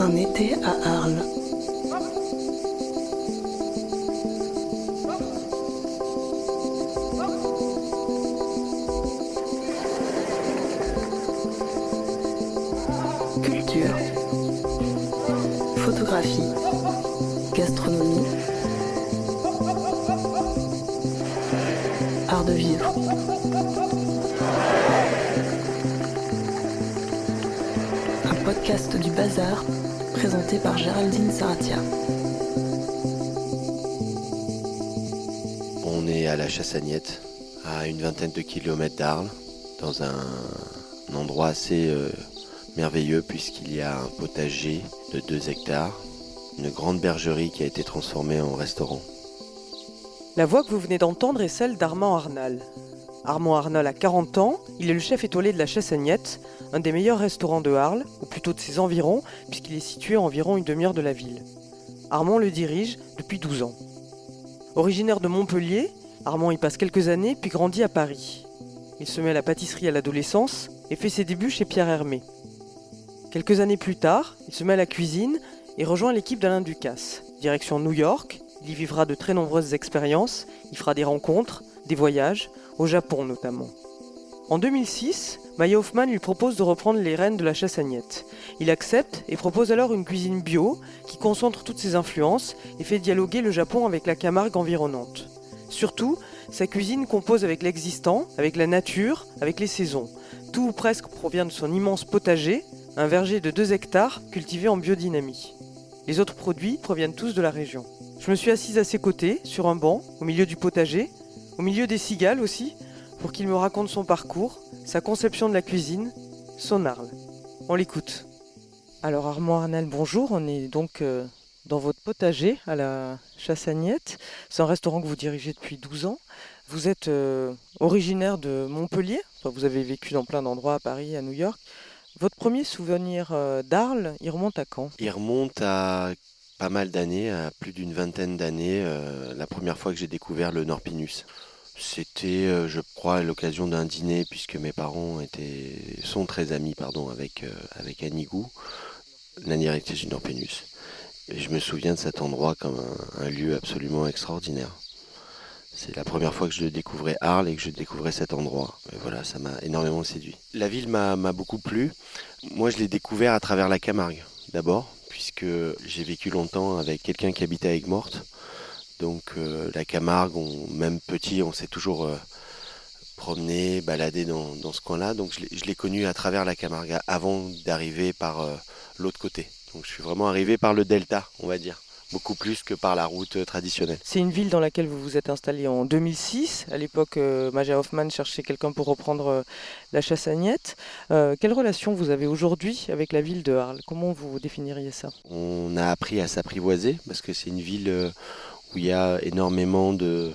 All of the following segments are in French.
Un été à Arles. Culture. Photographie. Gastronomie. Art de vivre. Un podcast du bazar présenté par Géraldine Saratia. On est à la Chassagnette, à une vingtaine de kilomètres d'Arles, dans un, un endroit assez euh, merveilleux puisqu'il y a un potager de 2 hectares, une grande bergerie qui a été transformée en restaurant. La voix que vous venez d'entendre est celle d'Armand Arnal. Armand Arnal a 40 ans, il est le chef étoilé de la Chassagnette, un des meilleurs restaurants de Arles, ou plutôt de ses environs, puisqu'il est situé à environ une demi-heure de la ville. Armand le dirige depuis 12 ans. Originaire de Montpellier, Armand y passe quelques années puis grandit à Paris. Il se met à la pâtisserie à l'adolescence et fait ses débuts chez Pierre Hermé. Quelques années plus tard, il se met à la cuisine et rejoint l'équipe d'Alain Ducasse. Direction New York, il y vivra de très nombreuses expériences, il fera des rencontres, des voyages, au Japon notamment. En 2006, Maya Hoffman lui propose de reprendre les rênes de la chassagnette. Il accepte et propose alors une cuisine bio qui concentre toutes ses influences et fait dialoguer le Japon avec la Camargue environnante. Surtout, sa cuisine compose avec l'existant, avec la nature, avec les saisons. Tout ou presque provient de son immense potager, un verger de 2 hectares cultivé en biodynamie. Les autres produits proviennent tous de la région. Je me suis assise à ses côtés, sur un banc, au milieu du potager, au milieu des cigales aussi, pour qu'il me raconte son parcours, sa conception de la cuisine, son Arles. On l'écoute. Alors Armand Arnal, bonjour, on est donc euh, dans votre potager à la Chassagnette. C'est un restaurant que vous dirigez depuis 12 ans. Vous êtes euh, originaire de Montpellier, Enfin, vous avez vécu dans plein d'endroits à Paris, à New York. Votre premier souvenir euh, d'Arles, il remonte à quand? Il remonte à pas mal d'années, à plus d'une vingtaine d'années, euh, la première fois que j'ai découvert le Norpinus. C'était, euh, je crois, l'occasion d'un dîner, puisque mes parents étaient, sont très amis pardon, avec, euh, avec Annie Gou, la directrice du Norpinus. Et je me souviens de cet endroit comme un, lieu absolument extraordinaire. C'est la première fois que je découvrais Arles et que je découvrais cet endroit. Et voilà, ça m'a énormément séduit. La ville m'a beaucoup plu. Moi, je l'ai découvert à travers la Camargue, d'abord, puisque j'ai vécu longtemps avec quelqu'un qui habitait à Aigues-Mortes. Donc, euh, la Camargue, on- même petit, on s'est toujours euh, promené, baladé dans, dans ce coin-là. Donc, je l'ai- connu à travers la Camargue, avant d'arriver par euh, l'autre côté. Donc, je suis vraiment arrivé par le delta, on va dire. Beaucoup plus que par la route traditionnelle. C'est une ville dans laquelle vous vous êtes installé en 2006. À l'époque, Maja Hoffman cherchait quelqu'un pour reprendre la Chassagnette. Euh, quelle relation vous avez aujourd'hui avec la ville de Arles? Comment vous définiriez ça? On a appris à s'apprivoiser parce que c'est une ville où il y a énormément de,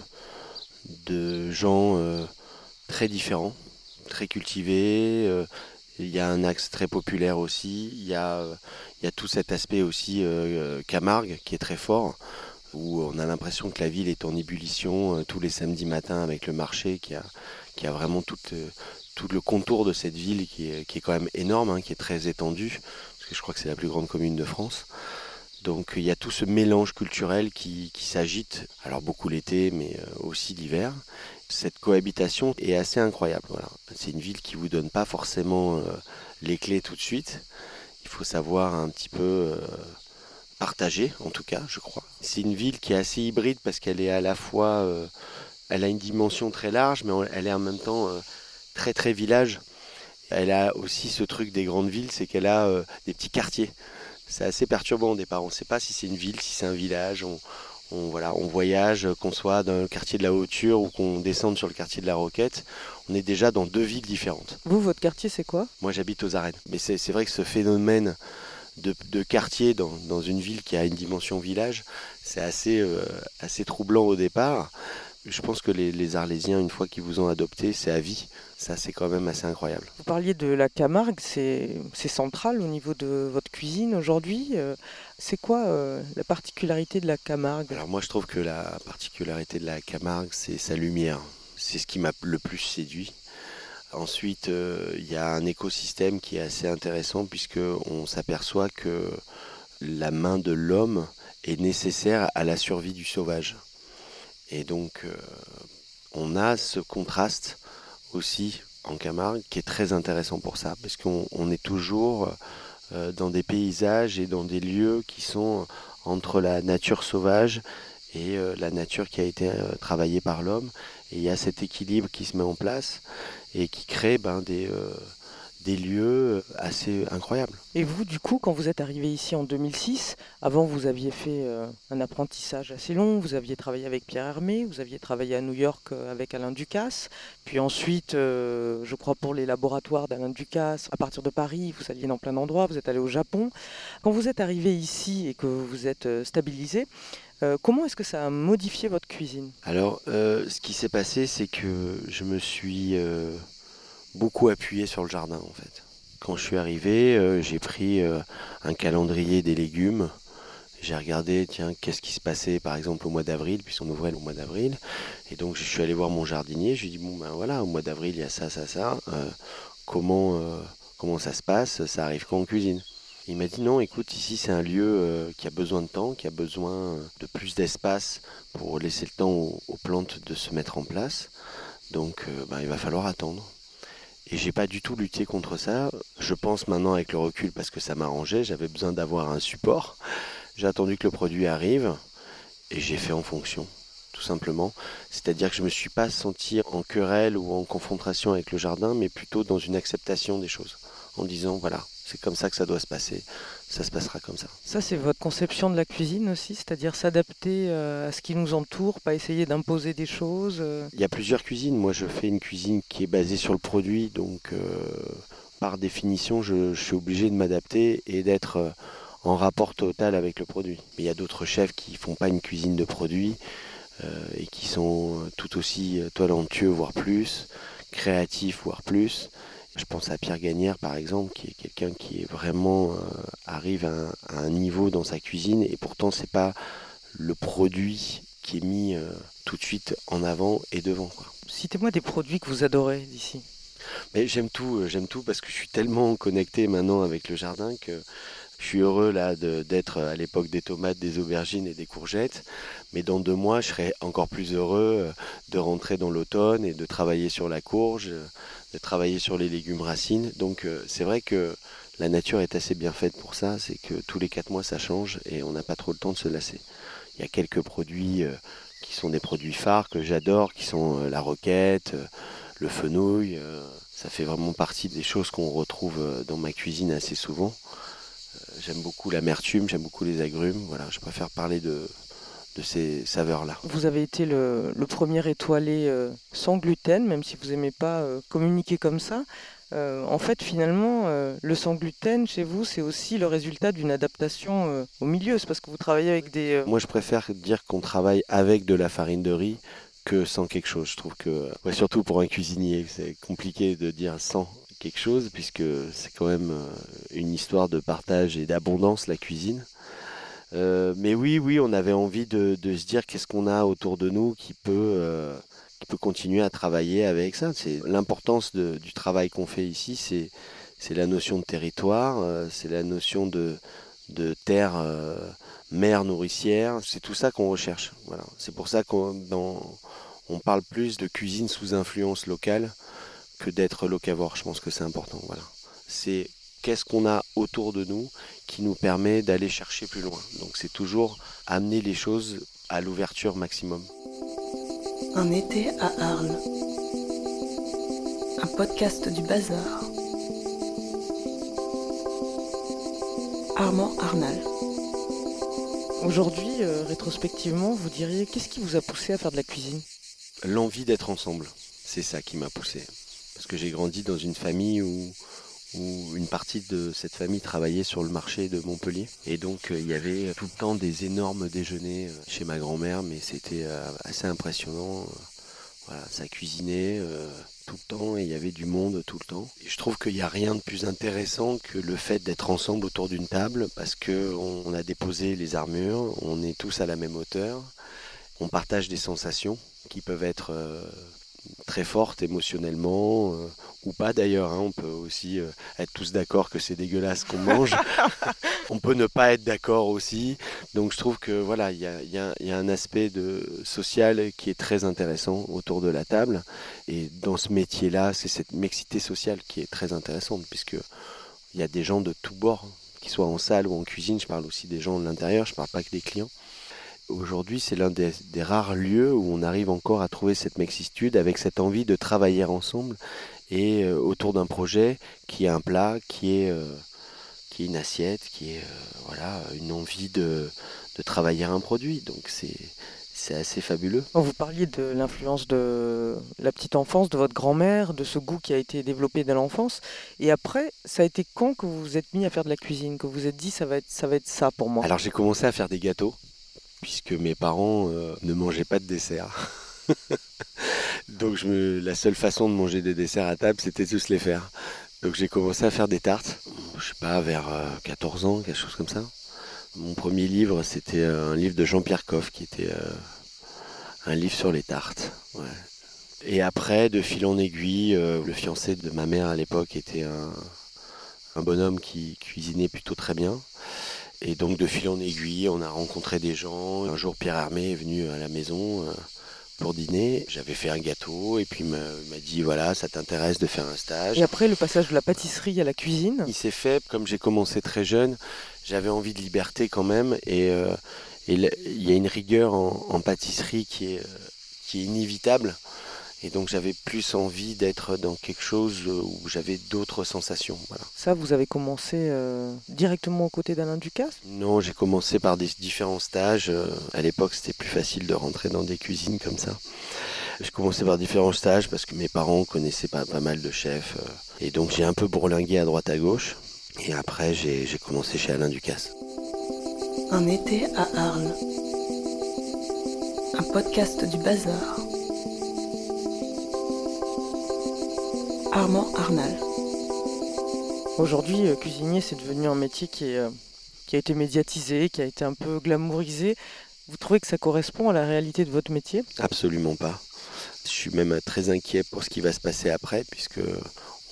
de gens euh, très différents, très cultivés. euh, Il y a un axe très populaire aussi. Il y a, il y a tout cet aspect aussi euh, Camargue qui est très fort, où on a l'impression que la ville est en ébullition tous les samedis matins avec le marché qui a, qui a vraiment tout, tout le contour de cette ville qui est, qui est quand même énorme, hein, qui est très étendue, parce que je crois que c'est la plus grande commune de France. Donc il y a tout ce mélange culturel qui, s'agite, alors beaucoup l'été, mais euh, aussi l'hiver. Cette cohabitation est assez incroyable. C'est une ville qui vous donne pas forcément euh, les clés tout de suite. Il faut savoir un petit peu euh, partager, en tout cas, je crois. C'est une ville qui est assez hybride parce qu'elle est à la fois, elle a une dimension très large, mais elle est en même temps très très village. Elle a aussi ce truc des grandes villes, c'est qu'elle a des petits quartiers. C'est assez perturbant au départ. On ne sait pas si c'est une ville, si c'est un village. On, on, voilà, on voyage, euh, qu'on soit dans le quartier de la Hauture ou qu'on descende sur le quartier de la Roquette. On est déjà dans deux villes différentes. Vous, votre quartier, c'est quoi? Moi, j'habite aux arènes. Mais c'est c'est vrai que ce phénomène de, de quartier dans, dans une ville qui a une dimension village, c'est assez, euh, assez troublant au départ. Je pense que les, les Arlésiens, une fois qu'ils vous ont adopté, c'est à vie. Ça, c'est quand même assez incroyable. Vous parliez de la Camargue, c'est central au niveau de votre cuisine aujourd'hui. Euh, C'est quoi euh, la particularité de la Camargue? Alors moi je trouve que la particularité de la Camargue c'est sa lumière. C'est ce qui m'a le plus séduit. Ensuite euh, il y a un écosystème qui est assez intéressant puisque on s'aperçoit que la main de l'homme est nécessaire à la survie du sauvage. Et donc, euh, on a ce contraste aussi en Camargue qui est très intéressant pour ça, parce qu'on est toujours euh, dans des paysages et dans des lieux qui sont entre la nature sauvage et euh, la nature qui a été travaillée par l'homme. Et il y a cet équilibre qui se met en place et qui crée ben, des, des lieux assez incroyables. Et vous, du coup, quand vous êtes arrivé ici en 2006, avant vous aviez fait euh, un apprentissage assez long, vous aviez travaillé avec Pierre Hermé, vous aviez travaillé à New York euh, avec Alain Ducasse, puis ensuite, euh, je crois pour les laboratoires d'Alain Ducasse, à partir de Paris, vous alliez dans plein d'endroits, vous êtes allé au Japon. Quand vous êtes arrivé ici et que vous êtes stabilisé, comment est-ce que ça a modifié votre cuisine? Alors, ce qui s'est passé, c'est que je me suis beaucoup appuyé sur le jardin en fait. Quand je suis arrivé, euh, j'ai pris euh, un calendrier des légumes. J'ai regardé, tiens, qu'est-ce qui se passait par exemple au mois d'avril, puisqu'on ouvrait le mois d'avril. Et donc je suis allé voir mon jardinier, je lui ai dit, bon ben voilà, au mois d'avril il y a ça, ça, ça. Euh, comment, comment ça se passe? Ça arrive quand en cuisine? Il m'a dit non, écoute, ici c'est un lieu qui a besoin de temps, qui a besoin de plus d'espace pour laisser le temps aux, plantes de se mettre en place. Donc ben, il va falloir attendre. Et j'ai pas du tout lutté contre ça. Je pense maintenant avec le recul parce que ça m'arrangeait, j'avais besoin d'avoir un support. J'ai attendu que le produit arrive et j'ai fait en fonction, tout simplement. C'est-à-dire que je me suis pas senti en querelle ou en confrontation avec le jardin, mais plutôt dans une acceptation des choses, en disant voilà, c'est comme ça que ça doit se passer ça se passera comme ça. Ça, c'est votre conception de la cuisine aussi, c'est-à-dire s'adapter euh, à ce qui nous entoure, pas essayer d'imposer des choses euh Il y a plusieurs cuisines. Moi, je fais une cuisine qui est basée sur le produit, donc euh, par définition, je, suis obligé de m'adapter et d'être en rapport total avec le produit. Mais il y a d'autres chefs qui font pas une cuisine de produits et qui sont tout aussi talentueux, voire plus, créatifs, voire plus. Je pense à Pierre Gagnère par exemple, qui est quelqu'un qui est vraiment euh, arrive à un, niveau dans sa cuisine et pourtant c'est pas le produit qui est mis euh, tout de suite en avant et devant. Citez-moi des produits que vous adorez d'ici. Mais j'aime tout, euh, j'aime tout parce que je suis tellement connecté maintenant avec le jardin que je suis heureux d'être à l'époque des tomates, des aubergines et des courgettes. Mais dans deux mois, je serai encore plus heureux de rentrer dans l'automne et de travailler sur la courge, de travailler sur les légumes racines. Donc euh, c'est vrai que la nature est assez bien faite pour ça, c'est que tous les quatre mois ça change et on n'a pas trop le temps de se lasser. Il y a quelques produits euh, qui sont des produits phares que j'adore, qui sont euh, la roquette, le fenouil. ça fait vraiment partie des choses qu'on retrouve dans ma cuisine assez souvent. J'aime beaucoup l'amertume, j'aime beaucoup les agrumes. Voilà, je préfère parler de, de ces saveurs-là. Vous avez été le, premier étoilé euh, sans gluten, même si vous n'aimez pas euh, communiquer comme ça. Euh, en fait, finalement, le sans gluten chez vous, c'est aussi le résultat d'une adaptation au milieu. C'est parce que vous travaillez avec des. Moi, je préfère dire qu'on travaille avec de la farine de riz que sans quelque chose. Je trouve que, surtout pour un cuisinier, c'est compliqué de dire sans quelque chose, puisque c'est quand même une histoire de partage et d'abondance, la cuisine. Euh, mais oui, oui, on avait envie de, se dire qu'est-ce qu'on a autour de nous qui peut, euh, qui peut continuer à travailler avec ça. C'est l'importance du travail qu'on fait ici, c'est, la notion de territoire, euh, c'est la notion de, de terre, mer nourricière. C'est tout ça qu'on recherche. Voilà. C'est pour ça qu'on on parle plus de cuisine sous influence locale que d'être locavore. Je pense que c'est important. Voilà. C'est qu'est-ce qu'on a autour de nous qui nous permet d'aller chercher plus loin. Donc c'est toujours amener les choses à l'ouverture maximum. Un été à Arles. Un podcast du bazar. Armand Arnal. Aujourd'hui, euh, rétrospectivement, vous diriez qu'est-ce qui vous a poussé à faire de la cuisine? L'envie d'être ensemble. C'est ça qui m'a poussé. Parce que j'ai grandi dans une famille où une partie de cette famille travaillait sur le marché de Montpellier. Et donc euh, il y avait tout le temps des énormes déjeuners euh, chez ma grand-mère, mais c'était euh, assez impressionnant. Voilà, ça cuisinait tout le temps et il y avait du monde tout le temps. Et je trouve qu'il n'y a rien de plus intéressant que le fait d'être ensemble autour d'une table parce qu'on on a déposé les armures, on est tous à la même hauteur, on partage des sensations qui peuvent être très forte émotionnellement, euh, ou pas d'ailleurs. hein. On peut aussi euh, être tous d'accord que c'est dégueulasse qu'on mange. on peut ne pas être d'accord aussi. Donc je trouve que voilà, il y a, il y a- il y a un aspect de social qui est très intéressant autour de la table. Et dans ce métier-là, c'est cette mixité sociale qui est très intéressante, puisque il y a des gens de tous bords, qu'ils soient en salle ou en cuisine. Je parle aussi des gens de l'intérieur, je parle pas que des clients. Aujourd'hui, c'est l'un des, des rares lieux où on arrive encore à trouver cette mixitude avec cette envie de travailler ensemble et euh, autour d'un projet qui est un plat, qui est, euh, qui est une assiette, qui est euh, voilà, une envie de, de travailler un produit. Donc c'est c'est assez fabuleux. Vous parliez de l'influence de la petite enfance, de votre grand-mère, de ce goût qui a été développé dès l'enfance. Et après, ça a été quand que vous vous êtes mis à faire de la cuisine, que vous vous êtes dit ça va être ça, va être ça pour moi? Alors j'ai commencé à faire des gâteaux, puisque mes parents euh, ne mangeaient pas de dessert. Donc la seule façon de manger des desserts à table, c'était de les faire. Donc j'ai commencé à faire des tartes, je sais pas, vers euh, 14 ans, quelque chose comme ça. Mon premier livre, c'était un livre de Jean-Pierre Coff, qui était euh, un livre sur les tartes. Et après, de fil en aiguille, euh, le fiancé de ma mère à l'époque était un bonhomme qui cuisinait plutôt très bien. Et donc de fil en aiguille, on a rencontré des gens. Un jour, Pierre Hermé est venu à la maison euh, pour dîner. J'avais fait un gâteau et puis il m'a dit voilà, ça t'intéresse de faire un stage. Et après, le passage de la pâtisserie à la cuisine. Il s'est fait, comme j'ai commencé très jeune, j'avais envie de liberté quand même. Et, euh, il y a une rigueur en, en pâtisserie qui est, euh, qui est inévitable. Et donc j'avais plus envie d'être dans quelque chose où j'avais d'autres sensations. Voilà. Ça, vous avez commencé euh, directement aux côtés d'Alain Ducasse? Non, j'ai commencé par des différents stages. Euh, À l'époque, c'était plus facile de rentrer dans des cuisines comme ça. J'ai commencé par différents stages parce que mes parents connaissaient pas, pas mal de chefs. euh, Et donc, j'ai un peu bourlingué à droite à gauche. Et après, j'ai j'ai commencé chez Alain Ducasse. Un été à Arles. Un podcast du bazar. Armand Arnal. Aujourd'hui, euh, cuisinier, c'est devenu un métier qui, est, euh, qui a été médiatisé, qui a été un peu glamourisé. Vous trouvez que ça correspond à la réalité de votre métier? Absolument pas. Je suis même très inquiet pour ce qui va se passer après, puisque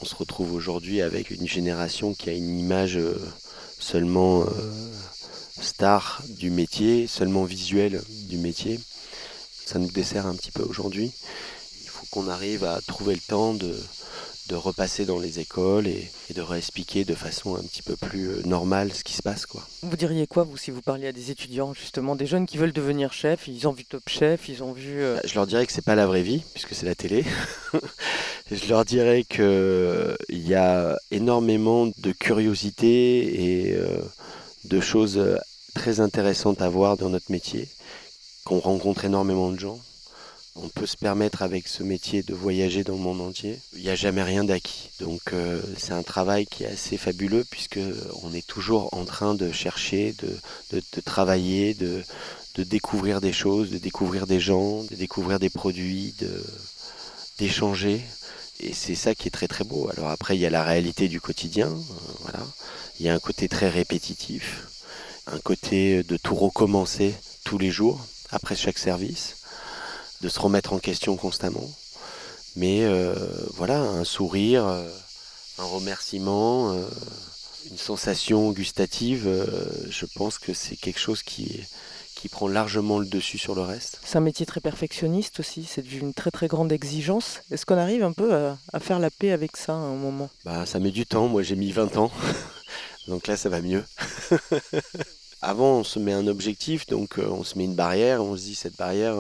on se retrouve aujourd'hui avec une génération qui a une image euh, seulement euh, star du métier, seulement visuelle du métier. Ça nous dessert un petit peu aujourd'hui. Il faut qu'on arrive à trouver le temps de, de repasser dans les écoles et, et de réexpliquer de façon un petit peu plus euh, normale ce qui se passe. Quoi. Vous diriez quoi, vous, si vous parliez à des étudiants, justement, des jeunes qui veulent devenir chefs Ils ont vu Top Chef, ils ont vu. euh, Je leur dirais que c'est pas la vraie vie, puisque c'est la télé. je leur dirais que il y a énormément de curiosité et euh, de choses euh, très intéressantes à voir dans notre métier, qu'on rencontre énormément de gens. On peut se permettre avec ce métier de voyager dans le monde entier. Il n'y a jamais rien d'acquis. Donc euh, c'est un travail qui est assez fabuleux puisque on est toujours en train de chercher, de, travailler, de, découvrir des choses, de découvrir des gens, de découvrir des produits, d'échanger. Et c'est ça qui est très très beau. Alors après, il y a la réalité du quotidien. euh, voilà. Il y a un côté très répétitif, un côté de tout recommencer tous les jours, après chaque service, de se remettre en question constamment. Mais euh, voilà, un sourire, euh, un remerciement, euh, une sensation gustative, euh, je pense que c'est quelque chose qui, qui prend largement le dessus sur le reste. C'est un métier très perfectionniste aussi, c'est d'une très très grande exigence. Est-ce qu'on arrive un peu à, à faire la paix avec ça à un moment? Bah, ça met du temps, moi j'ai mis 20 ans, donc là ça va mieux. Avant on se met un objectif, donc on se met une barrière, on se dit cette barrière,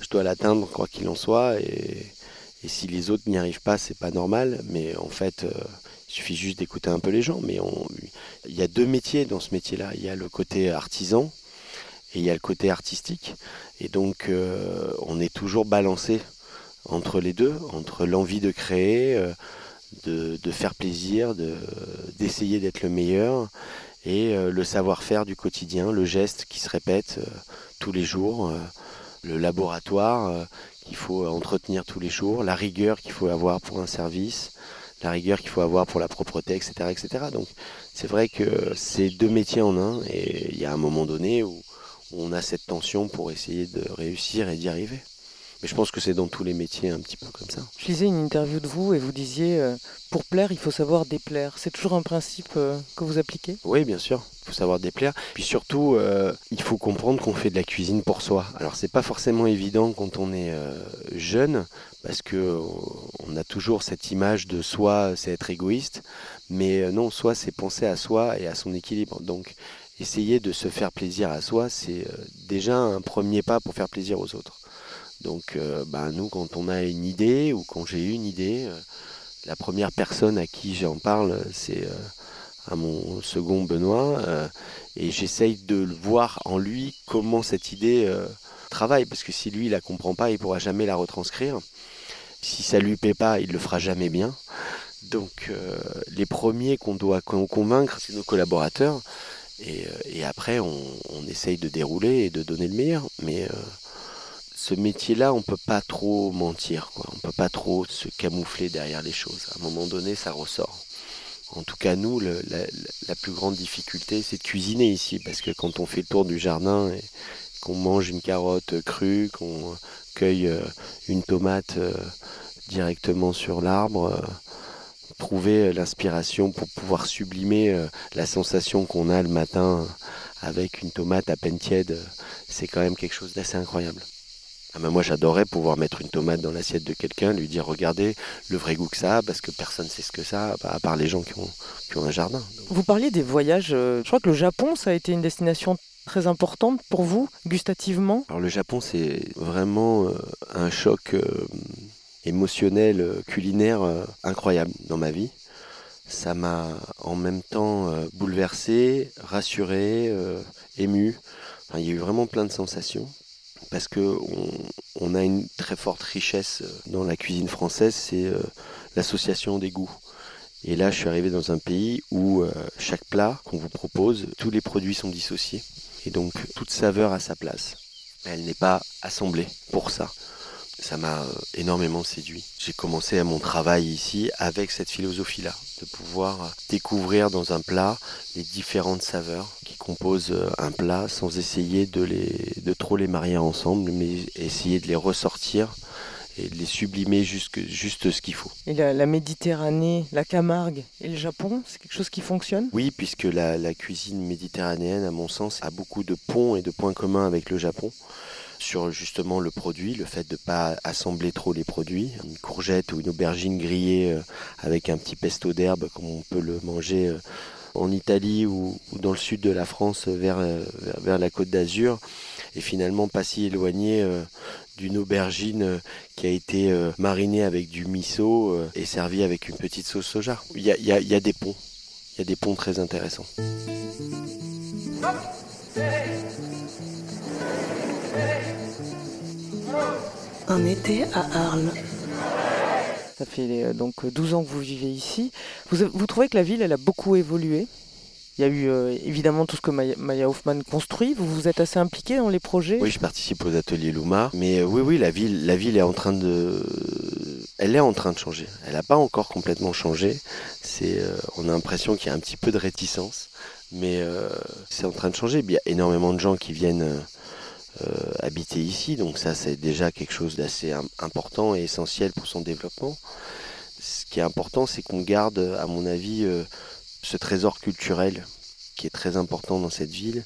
je dois l'atteindre quoi qu'il en soit, et, si les autres n'y arrivent pas, c'est pas normal, mais en fait euh, il suffit juste d'écouter un peu les gens. Mais il y a deux métiers dans ce métier-là, il y a le côté artisan et il y a le côté artistique, et donc euh, on est toujours balancé entre les deux, entre l'envie de créer, euh, de, faire plaisir, de- d'essayer d'être le meilleur et le savoir-faire du quotidien, le geste qui se répète tous les jours, le laboratoire euh, qu'il faut entretenir tous les jours, la rigueur qu'il faut avoir pour un service, la rigueur qu'il faut avoir pour la propreté, etc. etc. Donc c'est vrai que c'est deux métiers en un et il y a un moment donné où, où on a cette tension pour essayer de réussir et d'y arriver. Mais je pense que c'est dans tous les métiers un petit peu comme ça. Je lisais une interview de vous et vous disiez euh, pour plaire, il faut savoir déplaire. C'est toujours un principe euh, que vous appliquez? Oui, bien sûr. Faut savoir déplaire. Puis surtout, euh, il faut comprendre qu'on fait de la cuisine pour soi. Alors, c'est pas forcément évident quand on est jeune, parce que on a toujours cette image de soi, c'est être égoïste. Mais non, soi, c'est penser à soi et à son équilibre. Donc, essayer de se faire plaisir à soi, c'est déjà un premier pas pour faire plaisir aux autres. Donc euh, bah, nous, quand on a une idée ou quand j'ai une idée, euh, la première personne à qui j'en parle, c'est euh, à mon second Benoît, et j'essaye de voir en lui comment cette idée travaille, parce que si lui il la comprend pas, il pourra jamais la retranscrire. Si ça lui plaît pas, il le fera jamais bien. Donc les premiers qu'on doit convaincre, c'est nos collaborateurs. Et, après, on, essaye de dérouler et de donner le meilleur. Mais ce métier-là, on peut pas trop mentir, quoi. On peut pas trop se camoufler derrière les choses. À un moment donné, ça ressort. En tout cas, nous, la, plus grande difficulté, c'est de cuisiner ici, parce que quand on fait le tour du jardin et qu'on mange une carotte crue, qu'on cueille euh, une tomate euh, directement sur l'arbre, euh, trouver l'inspiration pour pouvoir sublimer la sensation qu'on a le matin avec une tomate à peine tiède, c'est quand même quelque chose d'assez incroyable. Ah ben moi j'adorais pouvoir mettre une tomate dans l'assiette de quelqu'un, lui dire regardez le vrai goût que ça a, parce que personne ne sait ce que ça a, à part les gens qui ont, un jardin. Vous parliez des voyages, euh, je crois que le Japon ça a été une destination très importante pour vous, gustativement Alors le Japon c'est vraiment euh, un choc euh, émotionnel, culinaire incroyable dans ma vie. Ça m'a en même temps bouleversé, rassuré, ému. il y a eu vraiment plein de sensations parce que on, a une très forte richesse euh, dans la cuisine française, c'est euh, l'association des goûts. Et là, je suis arrivé dans un pays où euh, chaque plat qu'on vous propose, tous les produits sont dissociés. Et donc, toute saveur a sa place. Elle n'est pas assemblée pour ça ça m'a euh, énormément séduit. J'ai commencé à mon travail ici avec cette philosophie-là, de pouvoir découvrir dans un plat les différentes saveurs qui composent euh, un plat sans essayer de, les, de trop les marier ensemble, mais essayer de les ressortir et de les sublimer juste, juste ce qu'il faut. Et la, Méditerranée, la Camargue et le Japon, c'est quelque chose qui fonctionne? Oui, puisque la, la cuisine méditerranéenne, à mon sens, a beaucoup de ponts et de points communs avec le Japon sur justement le produit, le fait de ne pas assembler trop les produits. Une courgette ou une aubergine grillée euh, avec un petit pesto d'herbe comme on peut le manger euh, en Italie ou, dans le sud de la France euh, vers, la côte d'Azur et finalement pas si éloigné d'une aubergine qui a été marinée avec du miso et servie avec une petite sauce soja. Il y a des ponts, il y a des ponts très intéressants. Un été à Arles. Ça fait euh, donc 12 ans que vous vivez ici. Vous, trouvez que la ville, elle a beaucoup évolué? Il y a eu euh, évidemment tout ce que Maya, Hoffman construit. Vous vous êtes assez impliqué dans les projets? Oui, je participe aux ateliers Luma. Mais euh, oui, oui, la ville, la ville est en train de, elle est en train de changer. Elle n'a pas encore complètement changé. C'est, on a l'impression qu'il y a un petit peu de réticence, mais c'est en train de changer. Il y a énormément de gens qui viennent euh, habiter ici. Donc ça, c'est déjà quelque chose d'assez important et essentiel pour son développement. Ce qui est important, c'est qu'on garde, à mon avis, euh, ce trésor culturel qui est très important dans cette ville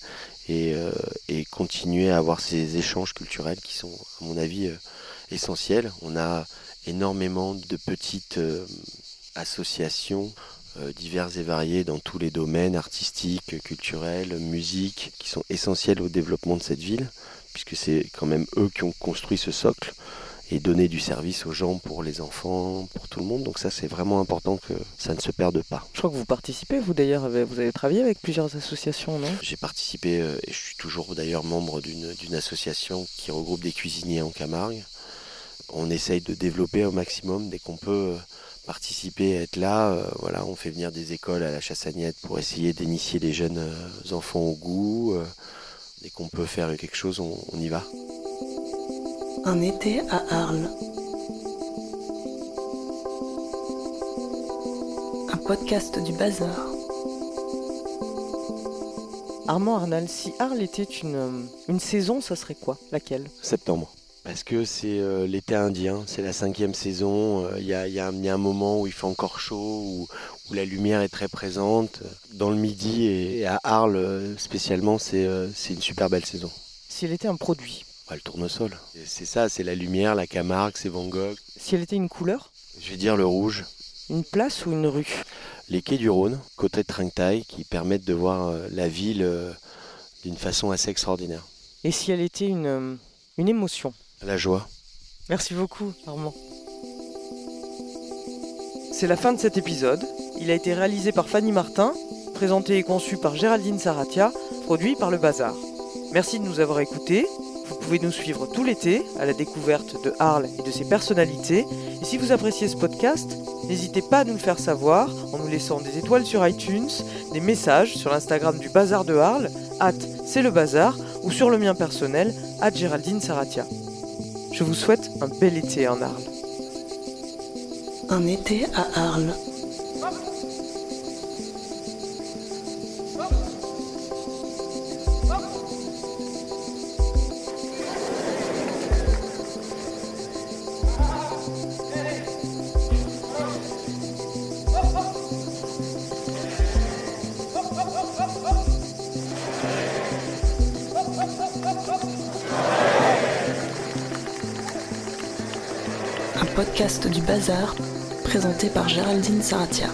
et, euh, et, continuer à avoir ces échanges culturels qui sont, à mon avis, essentiels. On a énormément de petites associations diverses et variées dans tous les domaines artistiques, culturels, musique, qui sont essentiels au développement de cette ville puisque c'est quand même eux qui ont construit ce socle et donné du service aux gens pour les enfants, pour tout le monde. Donc ça, c'est vraiment important que ça ne se perde pas. Je crois que vous participez, vous d'ailleurs, vous avez travaillé avec plusieurs associations, non? J'ai participé, euh, et je suis toujours d'ailleurs membre d'une association qui regroupe des cuisiniers en Camargue. On essaye de développer au maximum dès qu'on peut euh, participer, être là. Euh, voilà, on fait venir des écoles à la Chassagnette pour essayer d'initier les jeunes enfants au goût. Dès qu'on peut faire quelque chose, on, y va. Un été à Arles. Un podcast du bazar. Armand Arnal, si Arles était une, une saison, ça serait quoi? Laquelle? Septembre. Parce que c'est euh, l'été indien, c'est la cinquième saison. Il y, a, y a un moment où il fait encore chaud, où, où la lumière est très présente. Dans le midi et à Arles spécialement, c'est c'est une super belle saison. Si elle était un produit bah, Le tournesol. C'est ça, c'est la lumière, la Camargue, c'est Van Gogh. Si elle était une couleur? Je vais dire le rouge. Une place ou une rue? Les quais du Rhône, côté de Trinquetail, qui permettent de voir la ville d'une façon assez extraordinaire. Et si elle était une, une émotion? La joie. Merci beaucoup, Armand. C'est la fin de cet épisode. Il a été réalisé par Fanny Martin, présenté et conçu par Géraldine Saratia, produit par Le Bazar. Merci de nous avoir écoutés. Vous pouvez nous suivre tout l'été à la découverte de Arles et de ses personnalités. Et si vous appréciez ce podcast, n'hésitez pas à nous le faire savoir en nous laissant des étoiles sur iTunes, des messages sur l'Instagram du Bazar de Arles, at c'est le bazar, ou sur le mien personnel, at Géraldine Saratia. Je vous souhaite un bel été en Arles. Un été à Arles. Du bazar présenté par Géraldine Saratia.